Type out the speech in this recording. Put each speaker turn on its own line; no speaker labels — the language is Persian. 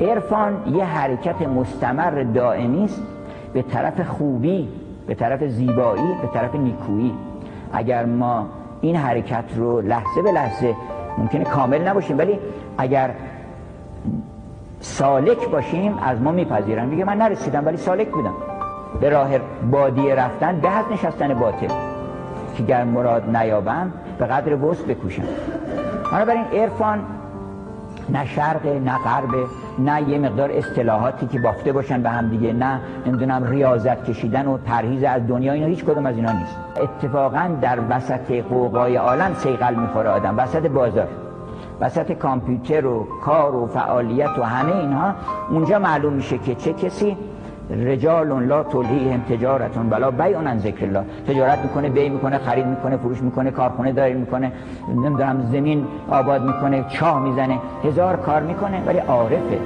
عرفان یه حرکت مستمر دائمی است به طرف خوبی به طرف زیبایی به طرف نیکویی. اگر ما این حرکت رو لحظه به لحظه ممکنه کامل نباشیم ولی اگر سالک باشیم از ما میپذیرن. میگه من نرسیدم ولی سالک بودم. به راه بادیه رفتن به از نشستن باطل. که گر مراد نیابم به قدر وسط بکوشم. بنابراین عرفان نه شرق نه غرب نه یه مقدار اصطلاحاتی که بافته باشن به هم دیگه نه نمی‌دونم ریاضت کشیدن و پرهیز از دنیا اینا هیچ کدوم از اینا نیست. اتفاقا در وسط قوقای عالم سیقل می‌خوره آدم. وسط بازار وسط کامپیوتر و کار و فعالیت و همه اینها. اونجا معلوم میشه که چه کسی رجال لا تلهیهم تجارتون بلا بیع عن ذکر الله. تجارت می‌کنه بی می‌کنه خرید می‌کنه فروش می‌کنه کارخونه داری می‌کنه نمی‌دونم زمین آباد می‌کنه چاه می‌زنه. هزار کار می‌کنه ولی عارفه.